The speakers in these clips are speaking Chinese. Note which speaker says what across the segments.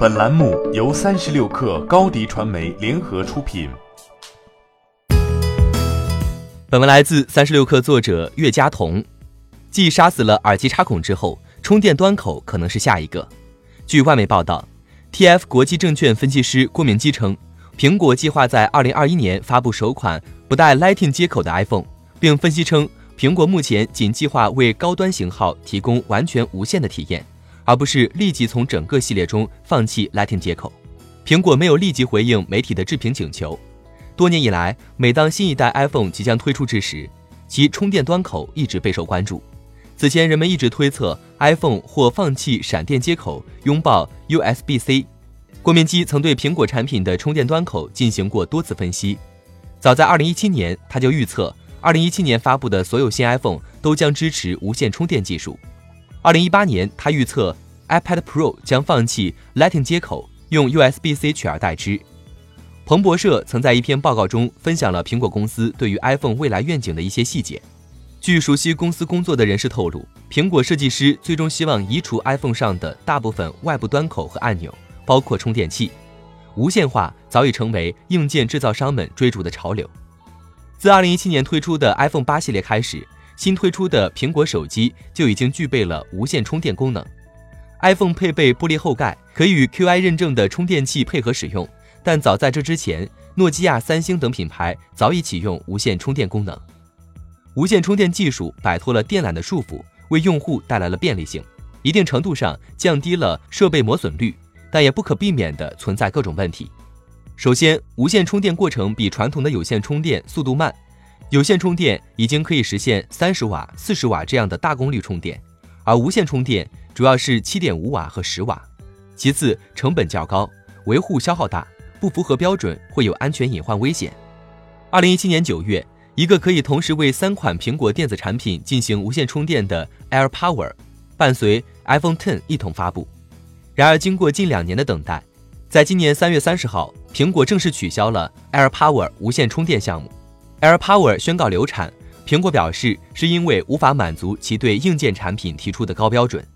Speaker 1: 本栏目由三十六氪高低传媒联合出品。
Speaker 2: 本文来自三十六氪作者岳佳彤。继杀死了耳机插孔之后，充电端口可能是下一个。据外媒报道，TF 国际证券分析师郭明基称，苹果计划在二零二一年发布首款不带 Lightning 接口的 iPhone，并分析称，苹果目前仅计划为高端型号提供完全无线的体验。而不是立即从整个系列中放弃 Lightning 接口。苹果没有立即回应媒体的置评请求。多年以来，每当新一代 iPhone 即将推出之时，其充电端口一直备受关注。此前，人们一直推测 iPhone 或放弃闪电接口，拥抱 USB-C。郭明基曾对苹果产品的充电端口进行过多次分析。早在2017年，他就预测2017年发布的所有新 iPhone 都将支持无线充电技术。二零一八年，他预测 iPad Pro 将放弃 Lightning 接口，用 USB-C 取而代之。彭博社曾在一篇报告中分享了苹果公司对于 iPhone 未来愿景的一些细节。据熟悉公司工作的人士透露，苹果设计师最终希望移除 iPhone 上的大部分外部端口和按钮，包括充电器。无线化早已成为硬件制造商们追逐的潮流。自二零一七年推出的 iPhone 八系列开始。新推出的苹果手机就已经具备了无线充电功能，iPhone 配备玻璃后盖，可以与 Qi 认证的充电器配合使用。但早在这之前，诺基亚、三星等品牌早已启用无线充电功能。无线充电技术摆脱了电缆的束缚，为用户带来了便利性，一定程度上降低了设备磨损率，但也不可避免地存在各种问题。首先，无线充电过程比传统的有线充电速度慢。有线充电已经可以实现三十瓦、四十瓦这样的大功率充电，而无线充电主要是七点五瓦和十瓦。其次，成本较高，维护消耗大，不符合标准会有安全隐患危险。二零一七年九月，一个可以同时为三款苹果电子产品进行无线充电的 AirPower，伴随 iPhone Ten 一同发布。然而，经过近两年的等待，在今年三月三十号，苹果正式取消了 AirPower 无线充电项目。AirPower 宣告流产，苹果表示是因为无法满足其对硬件产品提出的高标准。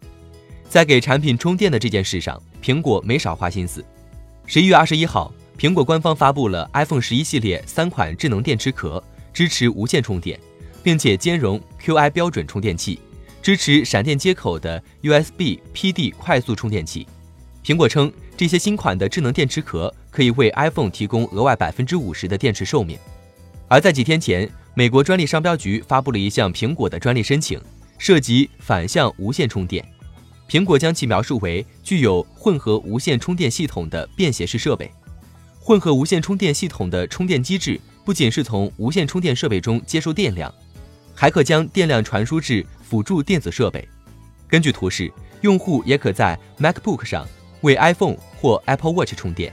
Speaker 2: 在给产品充电的这件事上，苹果没少花心思。十一月二十一号，苹果官方发布了 iPhone 十一系列三款智能电池壳，支持无线充电，并且兼容 Qi 标准充电器，支持闪电接口的 USB PD 快速充电器。苹果称，这些新款的智能电池壳可以为 iPhone 提供额外百分之五十的电池寿命。而在几天前，美国专利商标局发布了一项苹果的专利申请，涉及反向无线充电。苹果将其描述为具有混合无线充电系统的便携式设备。混合无线充电系统的充电机制不仅是从无线充电设备中接收电量，还可将电量传输至辅助电子设备。根据图示，用户也可在 MacBook 上为 iPhone 或 Apple Watch 充电。